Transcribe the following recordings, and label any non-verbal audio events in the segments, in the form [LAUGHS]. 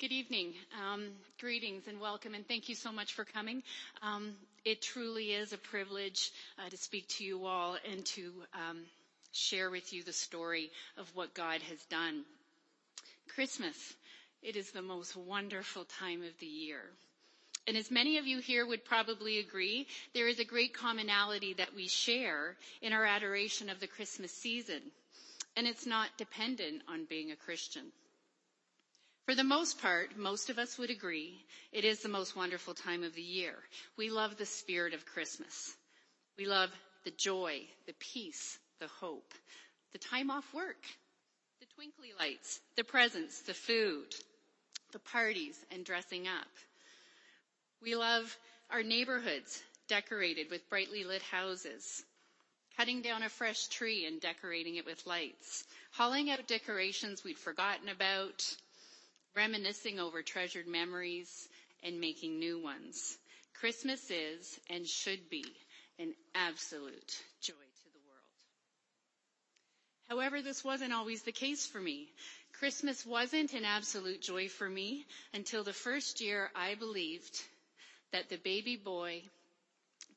Good evening. Um, greetings and welcome, and thank you so much for coming. Um, it truly is a privilege uh, to speak to you all and to um, share with you the story of what God has done. Christmas, it is the most wonderful time of the year. And as many of you here would probably agree, there is a great commonality that we share in our adoration of the Christmas season. And it's not dependent on being a Christian. For the most part, most of us would agree, it is the most wonderful time of the year. We love the spirit of Christmas. We love the joy, the peace, the hope, the time off work, the twinkly lights, the presents, the food, the parties and dressing up. We love our neighborhoods decorated with brightly lit houses, cutting down a fresh tree and decorating it with lights, hauling out decorations we'd forgotten about, reminiscing over treasured memories and making new ones. Christmas is and should be an absolute joy to the world. However, this wasn't always the case for me. Christmas wasn't an absolute joy for me until the first year I believed that the baby boy,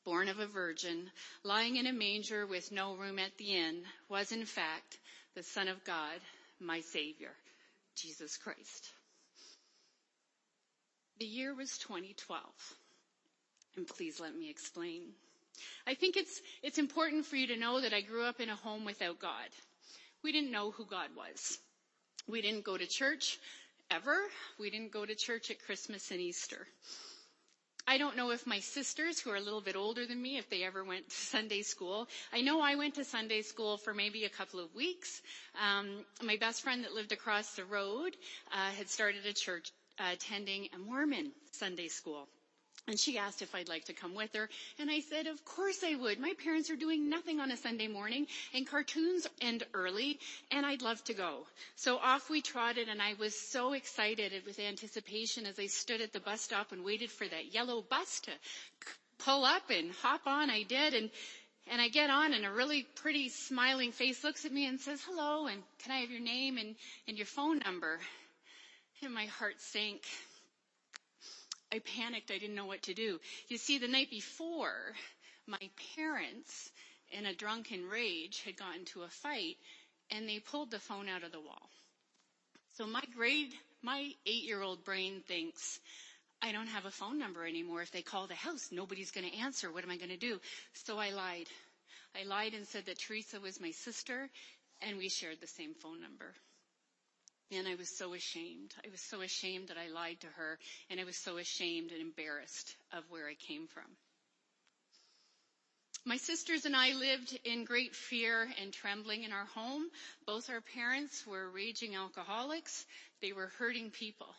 born of a virgin, lying in a manger with no room at the inn, was in fact the Son of God, my Savior, Jesus Christ. The year was 2012. And please let me explain. I think it's, it's important for you to know that I grew up in a home without God. We didn't know who God was. We didn't go to church ever. We didn't go to church at Christmas and Easter. I don't know if my sisters, who are a little bit older than me, if they ever went to Sunday school. I know I went to Sunday school for maybe a couple of weeks. Um, my best friend that lived across the road uh, had started a church attending a Mormon Sunday school. And she asked if I'd like to come with her. And I said, of course I would. My parents are doing nothing on a Sunday morning and cartoons end early and I'd love to go. So off we trotted and I was so excited with anticipation as I stood at the bus stop and waited for that yellow bus to pull up and hop on. I did and and I get on and a really pretty smiling face looks at me and says, hello, and can I have your name and, and your phone number? And my heart sank. I panicked. I didn't know what to do. You see, the night before, my parents, in a drunken rage, had gotten into a fight and they pulled the phone out of the wall. So my grade, my eight year old brain thinks, I don't have a phone number anymore. If they call the house, nobody's going to answer. What am I going to do? So I lied. I lied and said that Teresa was my sister and we shared the same phone number. And I was so ashamed. I was so ashamed that I lied to her and I was so ashamed and embarrassed of where I came from. My sisters and I lived in great fear and trembling in our home. Both our parents were raging alcoholics. They were hurting people.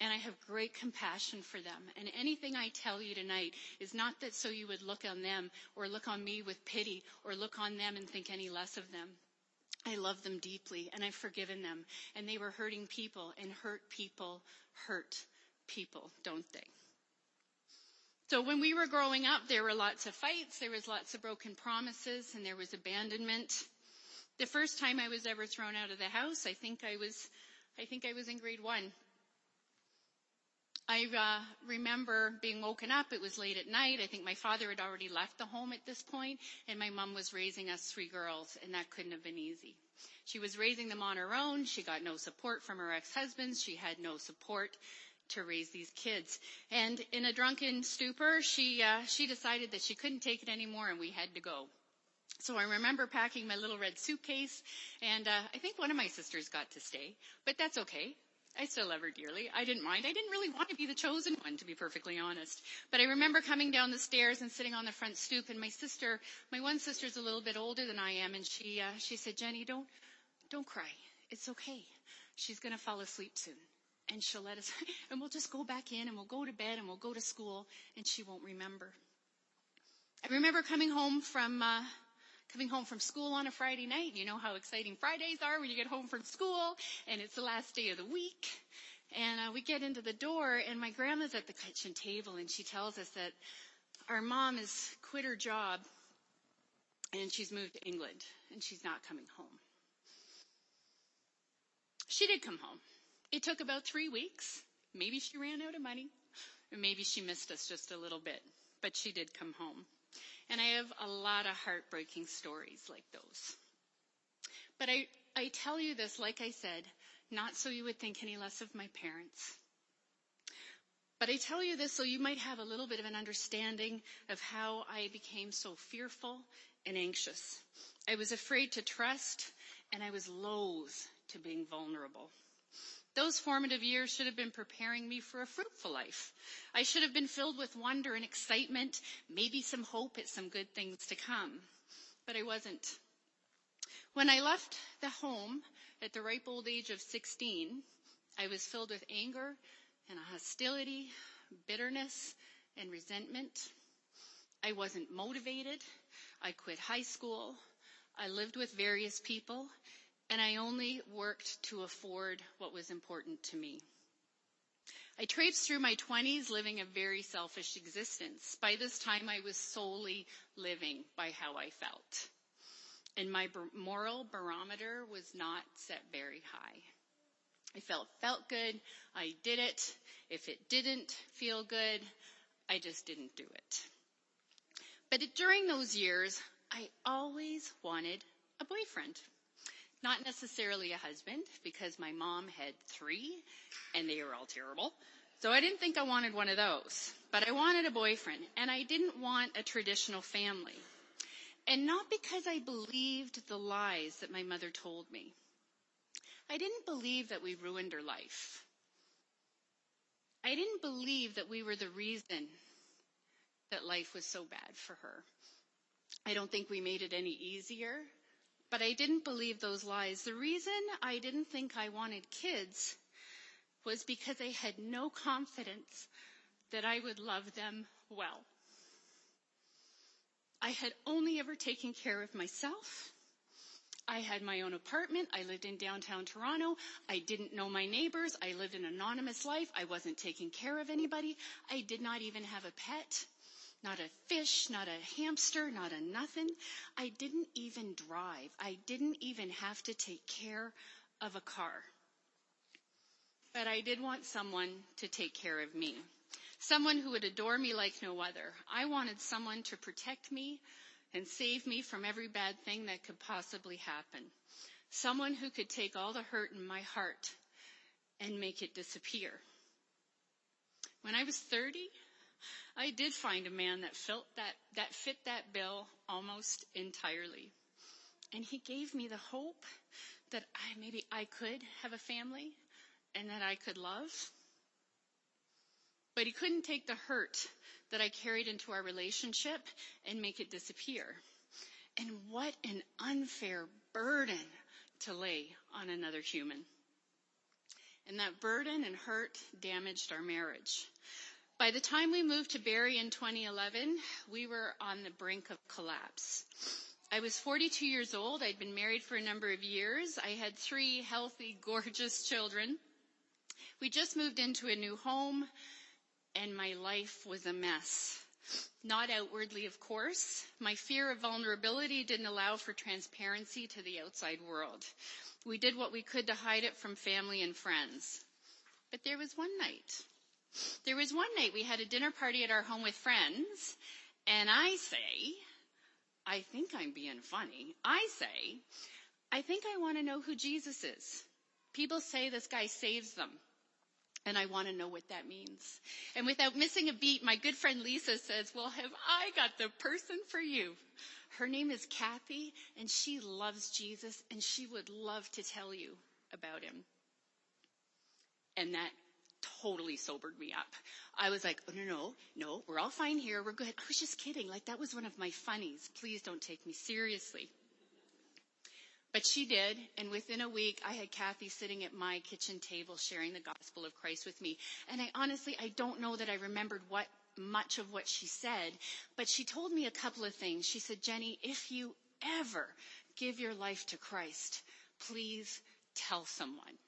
And I have great compassion for them. And anything I tell you tonight is not that so you would look on them or look on me with pity or look on them and think any less of them. I love them deeply and I've forgiven them. And they were hurting people and hurt people hurt people, don't they? So when we were growing up, there were lots of fights, there was lots of broken promises, and there was abandonment. The first time I was ever thrown out of the house, I think I was, I think I was in grade one. I uh, remember being woken up. It was late at night. I think my father had already left the home at this point, and my mom was raising us three girls, and that couldn't have been easy. She was raising them on her own. She got no support from her ex-husbands. She had no support to raise these kids. And in a drunken stupor, she uh, she decided that she couldn't take it anymore, and we had to go. So I remember packing my little red suitcase, and uh, I think one of my sisters got to stay, but that's okay. I still love her dearly. I didn't mind. I didn't really want to be the chosen one, to be perfectly honest. But I remember coming down the stairs and sitting on the front stoop, and my sister, my one sister's a little bit older than I am, and she, uh, she said, Jenny, don't, don't cry. It's okay. She's gonna fall asleep soon. And she'll let us, [LAUGHS] and we'll just go back in and we'll go to bed and we'll go to school, and she won't remember. I remember coming home from, uh, coming home from school on a Friday night. You know how exciting Fridays are when you get home from school and it's the last day of the week. And uh, we get into the door and my grandma's at the kitchen table and she tells us that our mom has quit her job and she's moved to England and she's not coming home. She did come home. It took about three weeks. Maybe she ran out of money, or maybe she missed us just a little bit, but she did come home. And I have a lot of heartbreaking stories like those. But I, I tell you this, like I said, not so you would think any less of my parents. But I tell you this so you might have a little bit of an understanding of how I became so fearful and anxious. I was afraid to trust and I was loath to being vulnerable. Those formative years should have been preparing me for a fruitful life. I should have been filled with wonder and excitement, maybe some hope at some good things to come. But I wasn't. When I left the home at the ripe old age of 16, I was filled with anger and hostility, bitterness, and resentment. I wasn't motivated. I quit high school. I lived with various people and I only worked to afford what was important to me. I traipsed through my 20s living a very selfish existence. By this time, I was solely living by how I felt. And my moral barometer was not set very high. I felt, felt good. I did it. If it didn't feel good, I just didn't do it. But during those years, I always wanted a boyfriend. Not necessarily a husband, because my mom had three, and they were all terrible. So I didn't think I wanted one of those. But I wanted a boyfriend, and I didn't want a traditional family. And not because I believed the lies that my mother told me. I didn't believe that we ruined her life. I didn't believe that we were the reason that life was so bad for her. I don't think we made it any easier, but I didn't believe those lies. The reason I didn't think I wanted kids was because I had no confidence that I would love them well. I had only ever taken care of myself I had my own apartment. I lived in downtown Toronto. I didn't know my neighbors. I lived an anonymous life. I wasn't taking care of anybody. I did not even have a pet. Not a fish, not a hamster, not a nothing. I didn't even drive. I didn't even have to take care of a car. But I did want someone to take care of me. Someone who would adore me like no other. I wanted someone to protect me and save me from every bad thing that could possibly happen. Someone who could take all the hurt in my heart and make it disappear. When I was 30, I did find a man that felt that, that fit that bill almost entirely. And he gave me the hope that I, maybe I could have a family and that I could love. But he couldn't take the hurt that I carried into our relationship and make it disappear. And what an unfair burden to lay on another human. And that burden and hurt damaged our marriage. By the time we moved to Barrie in 2011, we were on the brink of collapse. I was 42 years old. I'd been married for a number of years. I had three healthy, [LAUGHS] gorgeous children. We just moved into a new home and my life was a mess. Not outwardly, of course. My fear of vulnerability didn't allow for transparency to the outside world. We did what we could to hide it from family and friends. But there was one night. There was one night we had a dinner party at our home with friends, and I say, I think I'm being funny. I say, I think I want to know who Jesus is. People say this guy saves them. And I want to know what that means. And without missing a beat, my good friend Lisa says, well, have I got the person for you? Her name is Kathy and she loves Jesus and she would love to tell you about him. And that totally sobered me up. I was like, oh, no, no, no, we're all fine here. We're good. I was just kidding. Like that was one of my funnies. Please don't take me seriously. But she did, and within a week, I had Kathy sitting at my kitchen table sharing the gospel of Christ with me. And I honestly, I don't know that I remembered what much of what she said, but she told me a couple of things. She said, Jenny, if you ever give your life to Christ, please tell someone.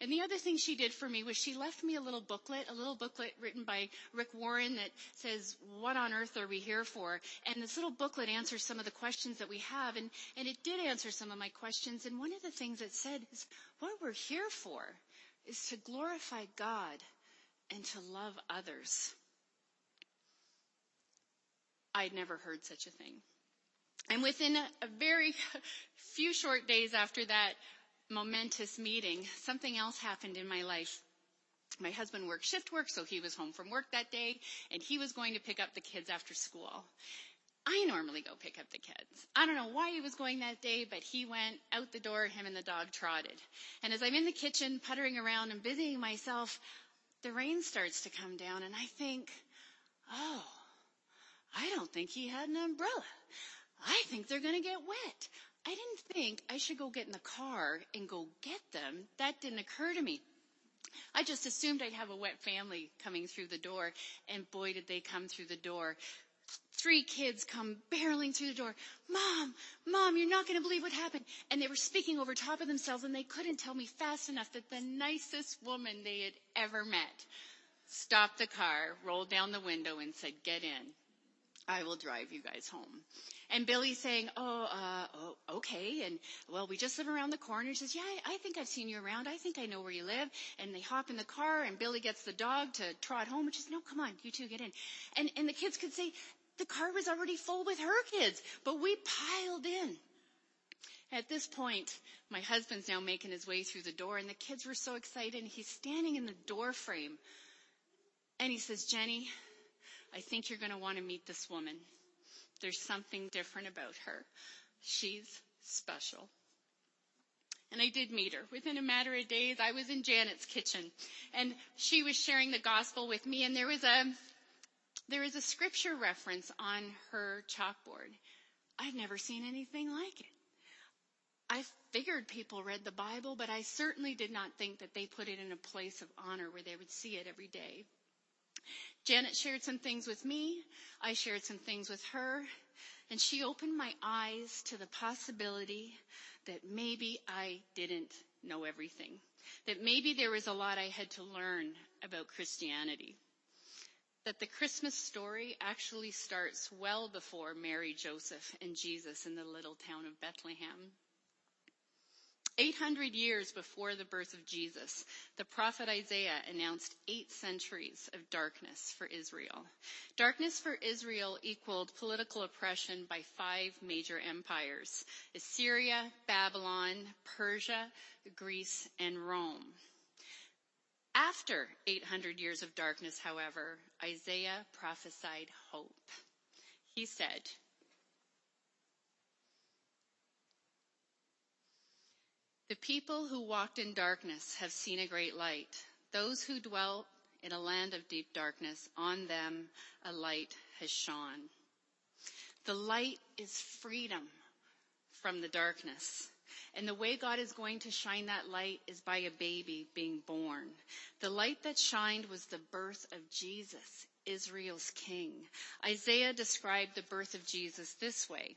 And the other thing she did for me was she left me a little booklet, a little booklet written by Rick Warren that says, what on earth are we here for? And this little booklet answers some of the questions that we have. And, and it did answer some of my questions. And one of the things it said is, what we're here for is to glorify God and to love others. I'd never heard such a thing. And within a, a very [LAUGHS] few short days after that momentous meeting, something else happened in my life. My husband worked shift work, so he was home from work that day, and he was going to pick up the kids after school. I normally go pick up the kids. I don't know why he was going that day, but he went out the door, him and the dog trotted. And as I'm in the kitchen puttering around and busying myself, the rain starts to come down and I think, oh, I don't think he had an umbrella. I think they're going to get wet. I didn't think I should go get in the car and go get them. That didn't occur to me. I just assumed I'd have a wet family coming through the door, and boy did they come through the door. Three kids come barreling through the door. Mom, mom, you're not going to believe what happened. And they were speaking over top of themselves and they couldn't tell me fast enough that the nicest woman they had ever met stopped the car, rolled down the window and said, get in. I will drive you guys home. And Billy's saying, oh, uh, oh, okay. And well, we just live around the corner. He says, yeah, I, I think I've seen you around. I think I know where you live. And they hop in the car and Billy gets the dog to trot home and she says, no, come on, you two get in. And, and the kids could say, the car was already full with her kids, but we piled in. At this point, my husband's now making his way through the door and the kids were so excited and he's standing in the door frame and he says, Jenny, I think you're going to want to meet this woman. There's something different about her. She's special. And I did meet her. Within a matter of days, I was in Janet's kitchen and she was sharing the gospel with me and there was a, there was a scripture reference on her chalkboard. I've never seen anything like it. I figured people read the Bible, but I certainly did not think that they put it in a place of honor where they would see it every day. Janet shared some things with me. I shared some things with her. And she opened my eyes to the possibility that maybe I didn't know everything. That maybe there was a lot I had to learn about Christianity. That the Christmas story actually starts well before Mary, Joseph, and Jesus in the little town of Bethlehem. 800 years before the birth of Jesus, the prophet Isaiah announced eight centuries of darkness for Israel. Darkness for Israel equaled political oppression by five major empires Assyria, Babylon, Persia, Greece, and Rome. After 800 years of darkness, however, Isaiah prophesied hope. He said, The people who walked in darkness have seen a great light. Those who dwell in a land of deep darkness, on them a light has shone. The light is freedom from the darkness. And the way God is going to shine that light is by a baby being born. The light that shined was the birth of Jesus, Israel's king. Isaiah described the birth of Jesus this way.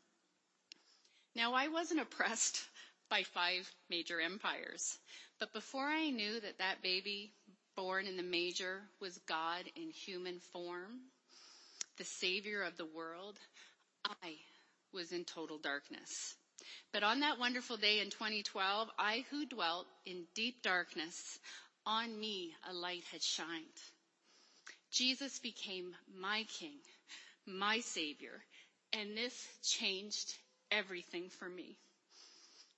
Now I wasn't oppressed [LAUGHS] by five major empires, but before I knew that that baby born in the major was God in human form, the savior of the world, I was in total darkness. But on that wonderful day in 2012, I who dwelt in deep darkness, on me a light had shined. Jesus became my king, my savior, and this changed everything for me.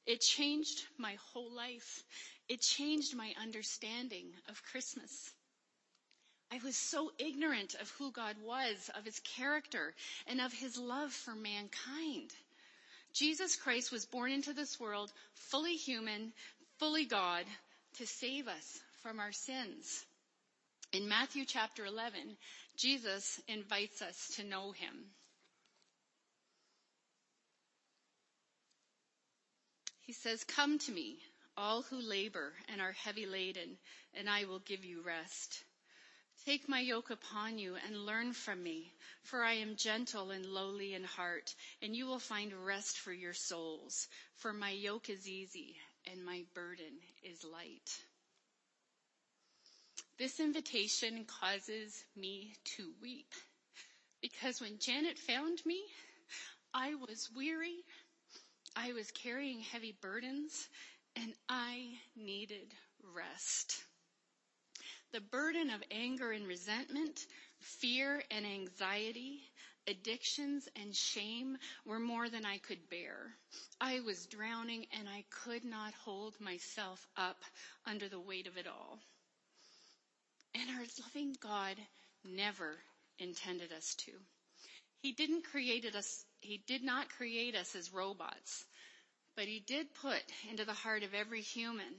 It changed my whole life. It changed my understanding of Christmas. I was so ignorant of who God was, of his character, and of his love for mankind. Jesus Christ was born into this world fully human, fully God, to save us from our sins. In Matthew chapter 11, Jesus invites us to know him. He says, Come to me, all who labor and are heavy laden, and I will give you rest. Take my yoke upon you and learn from me, for I am gentle and lowly in heart, and you will find rest for your souls. For my yoke is easy and my burden is light. This invitation causes me to weep because when Janet found me, I was weary, I was carrying heavy burdens, and I needed rest. The burden of anger and resentment, fear and anxiety, addictions and shame were more than I could bear. I was drowning and I could not hold myself up under the weight of it all. And our loving God never intended us to. He didn't create us, he did not create us as robots. But he did put into the heart of every human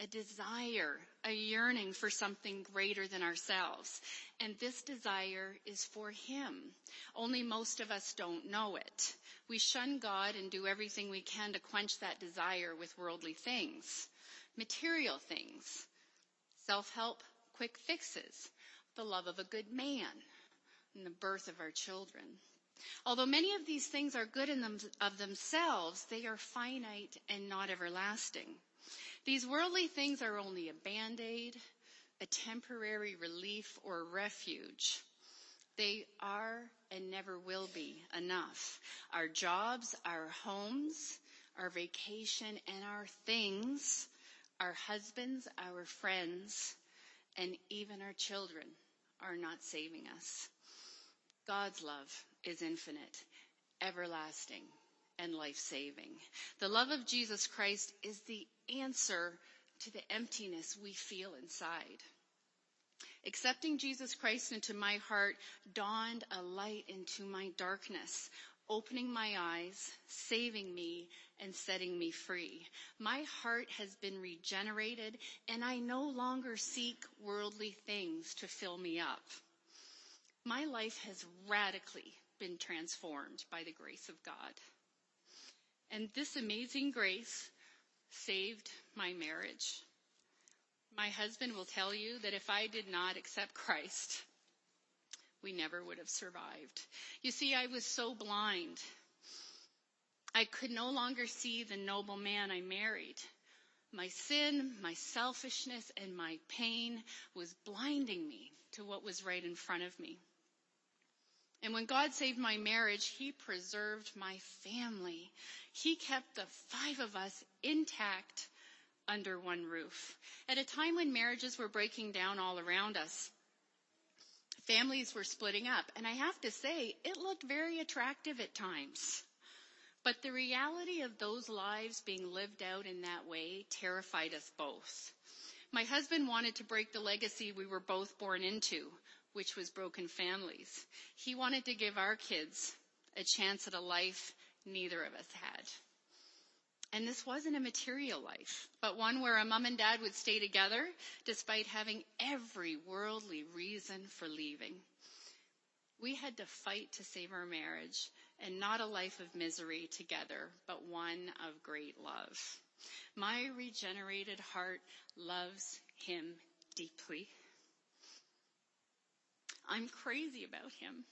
a desire, a yearning for something greater than ourselves. And this desire is for him. Only most of us don't know it. We shun God and do everything we can to quench that desire with worldly things, material things, self-help, quick fixes, the love of a good man, and the birth of our children. Although many of these things are good in them, of themselves, they are finite and not everlasting. These worldly things are only a band-aid, a temporary relief or refuge. They are and never will be enough. Our jobs, our homes, our vacation, and our things, our husbands, our friends, and even our children are not saving us. God's love is infinite, everlasting, and life-saving. The love of Jesus Christ is the answer to the emptiness we feel inside. Accepting Jesus Christ into my heart dawned a light into my darkness, opening my eyes, saving me, and setting me free. My heart has been regenerated and I no longer seek worldly things to fill me up. My life has radically been transformed by the grace of God. And this amazing grace saved my marriage. My husband will tell you that if I did not accept Christ, we never would have survived. You see, I was so blind. I could no longer see the noble man I married. My sin, my selfishness, and my pain was blinding me to what was right in front of me. And when God saved my marriage, He preserved my family. He kept the five of us intact under one roof. At a time when marriages were breaking down all around us, families were splitting up. And I have to say, it looked very attractive at times. But the reality of those lives being lived out in that way terrified us both. My husband wanted to break the legacy we were both born into, which was broken families. He wanted to give our kids a chance at a life neither of us had. And this wasn't a material life, but one where a mom and dad would stay together despite having every worldly reason for leaving. We had to fight to save our marriage and not a life of misery together, but one of great love. My regenerated heart loves him deeply. I'm crazy about him.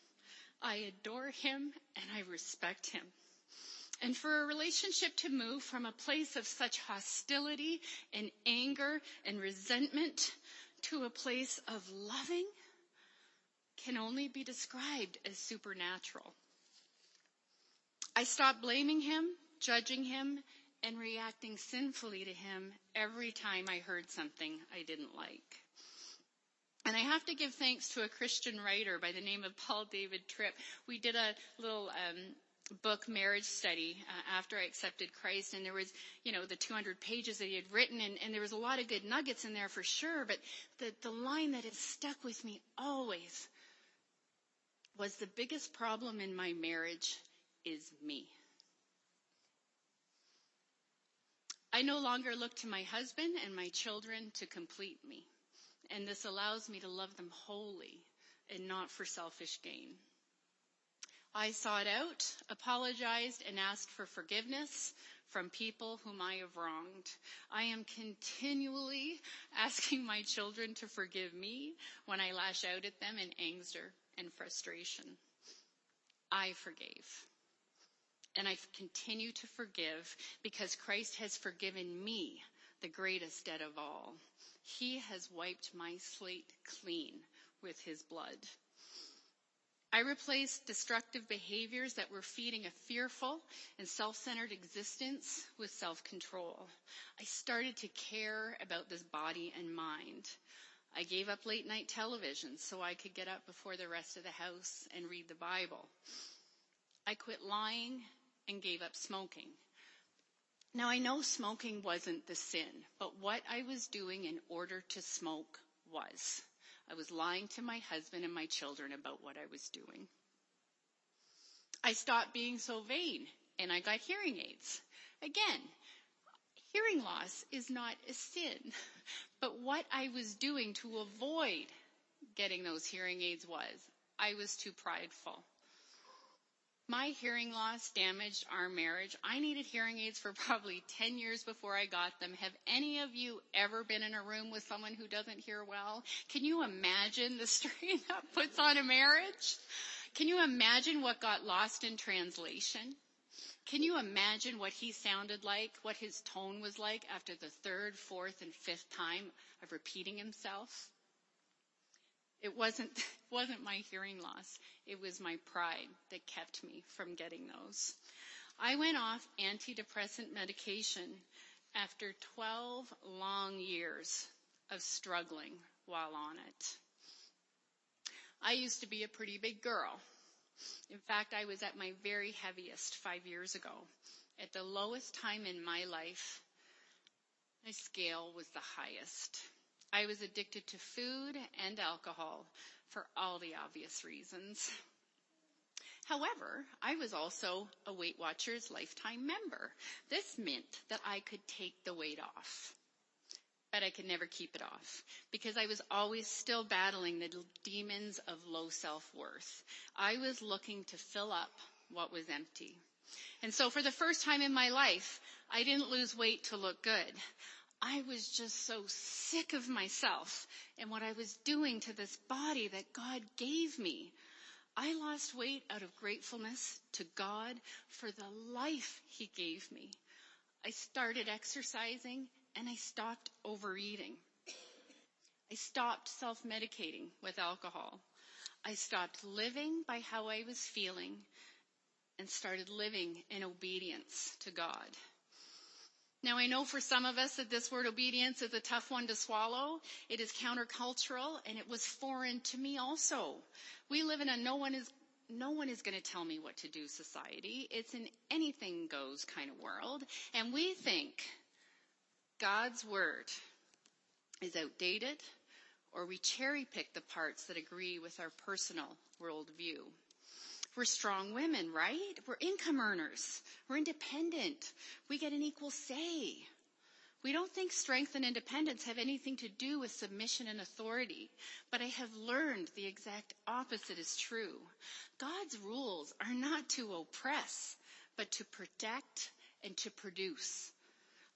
I adore him and I respect him. And for a relationship to move from a place of such hostility and anger and resentment to a place of loving can only be described as supernatural. I stopped blaming him, judging him, and reacting sinfully to him every time I heard something I didn't like. And I have to give thanks to a Christian writer by the name of Paul David Tripp. We did a little um, book marriage study uh, after I accepted Christ, and there was, you know, the 200 pages that he had written, and, and there was a lot of good nuggets in there for sure. But the the line that has stuck with me always was the biggest problem in my marriage is me. I no longer look to my husband and my children to complete me and this allows me to love them wholly and not for selfish gain. I sought out, apologized, and asked for forgiveness from people whom I have wronged. I am continually [LAUGHS] asking my children to forgive me when I lash out at them in anger and frustration. I forgave. And I continue to forgive because Christ has forgiven me the greatest debt of all. He has wiped my slate clean with his blood. I replaced destructive behaviors that were feeding a fearful and self-centered existence with self-control. I started to care about this body and mind. I gave up late night television so I could get up before the rest of the house and read the Bible. I quit lying and gave up smoking. Now I know smoking wasn't the sin, but what I was doing in order to smoke was. I was lying to my husband and my children about what I was doing. I stopped being so vain and I got hearing aids. Again, hearing loss is not a sin, but what I was doing to avoid getting those hearing aids was I was too prideful. My hearing loss damaged our marriage. I needed hearing aids for probably 10 years before I got them. Have any of you ever been in a room with someone who doesn't hear well? Can you imagine the [LAUGHS] strain that puts on a marriage? Can you imagine what got lost in translation? Can you imagine what he sounded like, what his tone was like after the third, fourth, and fifth time of repeating himself? It wasn't, [LAUGHS] wasn't my hearing loss. It was my pride that kept me from getting those. I went off antidepressant medication after 12 long years of struggling while on it. I used to be a pretty big girl. In fact, I was at my very heaviest five years ago. At the lowest time in my life, my scale was the highest. I was addicted to food and alcohol for all the obvious reasons. However, I was also a Weight Watchers lifetime member. This meant that I could take the weight off. But I could never keep it off because I was always still battling the demons of low self-worth. I was looking to fill up what was empty. And so for the first time in my life, I didn't lose weight to look good. I was just so sick of myself and what I was doing to this body that God gave me. I lost weight out of gratefulness to God for the life He gave me. I started exercising and I stopped overeating. I stopped self-medicating with alcohol. I stopped living by how I was feeling and started living in obedience to God. Now I know for some of us that this word obedience is a tough one to swallow. It is countercultural and it was foreign to me also. We live in a no one is no one is going to tell me what to do society. It's an anything goes kind of world. And we think God's word is outdated or we cherry pick the parts that agree with our personal worldview. We're strong women, right? We're income earners. We're independent. We get an equal say. We don't think strength and independence have anything to do with submission and authority, but I have learned the exact opposite is true. God's rules are not to oppress, but to protect and to produce.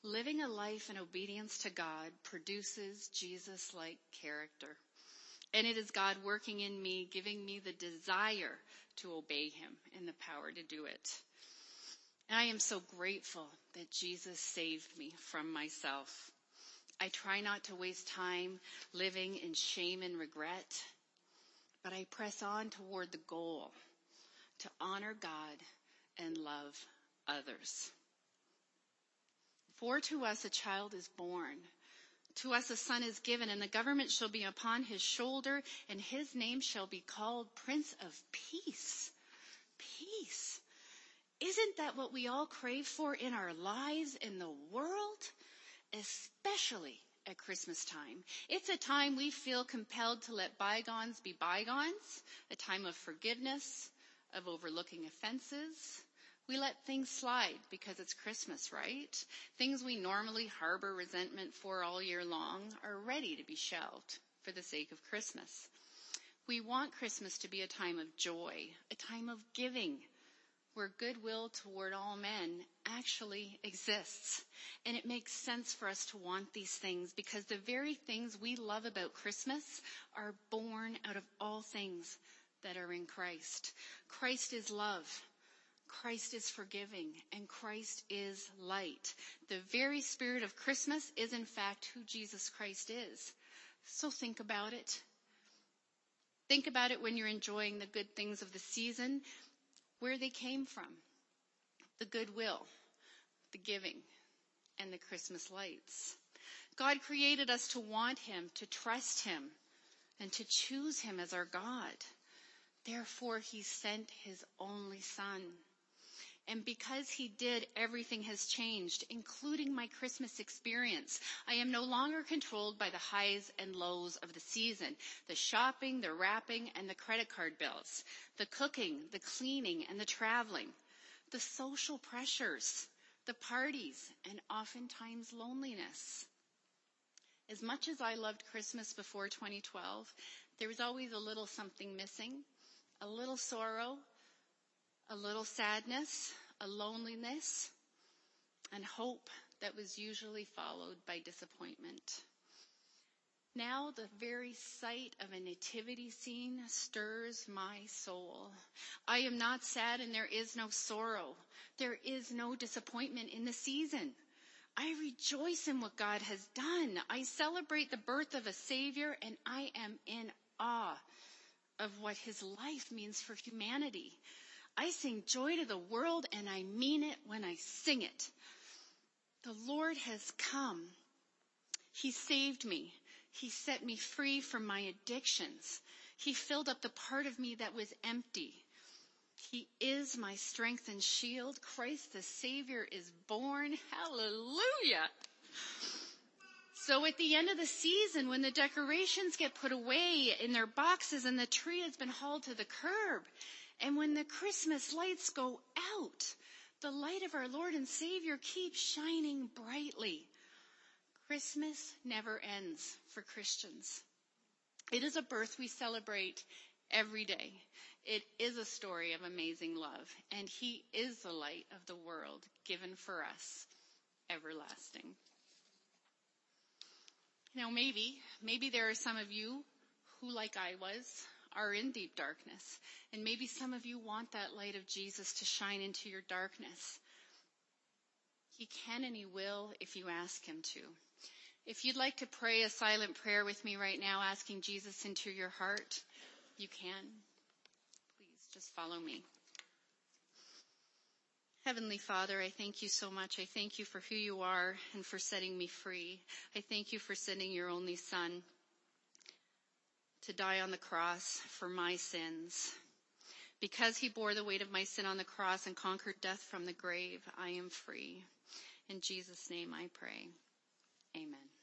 Living a life in obedience to God produces Jesus-like character. And it is God working in me, giving me the desire to obey him and the power to do it. And I am so grateful that Jesus saved me from myself. I try not to waste time living in shame and regret, but I press on toward the goal to honor God and love others. For to us a child is born to us a son is given and the government shall be upon his shoulder and his name shall be called Prince of Peace. Peace. Isn't that what we all crave for in our lives in the world? Especially at Christmas time. It's a time we feel compelled to let bygones be bygones, a time of forgiveness, of overlooking offenses, we let things slide because it's Christmas, right? Things we normally harbor resentment for all year long are ready to be shelved for the sake of Christmas. We want Christmas to be a time of joy, a time of giving, where goodwill toward all men actually exists. And it makes sense for us to want these things because the very things we love about Christmas are born out of all things that are in Christ. Christ is love. Christ is forgiving and Christ is light. The very spirit of Christmas is in fact who Jesus Christ is. So think about it. Think about it when you're enjoying the good things of the season, where they came from. The goodwill, the giving, and the Christmas lights. God created us to want Him, to trust Him, and to choose Him as our God. Therefore, He sent His only Son. And because he did, everything has changed, including my Christmas experience. I am no longer controlled by the highs and lows of the season, the shopping, the wrapping, and the credit card bills, the cooking, the cleaning, and the traveling, the social pressures, the parties, and oftentimes loneliness. As much as I loved Christmas before 2012, there was always a little something missing, a little sorrow, a little sadness, a loneliness, and hope that was usually followed by disappointment. Now the very sight of a nativity scene stirs my soul. I am not sad and there is no sorrow. There is no disappointment in the season. I rejoice in what God has done. I celebrate the birth of a savior and I am in awe of what his life means for humanity. I sing joy to the world and I mean it when I sing it. The Lord has come. He saved me. He set me free from my addictions. He filled up the part of me that was empty. He is my strength and shield. Christ the Savior is born. Hallelujah. So at the end of the season, when the decorations get put away in their boxes and the tree has been hauled to the curb, and when the Christmas lights go out, the light of our Lord and Savior keeps shining brightly. Christmas never ends for Christians. It is a birth we celebrate every day. It is a story of amazing love, and He is the light of the world given for us, everlasting. Now maybe, maybe there are some of you who, like I was, are in deep darkness. And maybe some of you want that light of Jesus to shine into your darkness. He can and he will if you ask him to. If you'd like to pray a silent prayer with me right now, asking Jesus into your heart, you can. Please just follow me. Heavenly Father, I thank you so much. I thank you for who you are and for setting me free. I thank you for sending your only son to die on the cross for my sins. Because he bore the weight of my sin on the cross and conquered death from the grave, I am free. In Jesus' name I pray. Amen.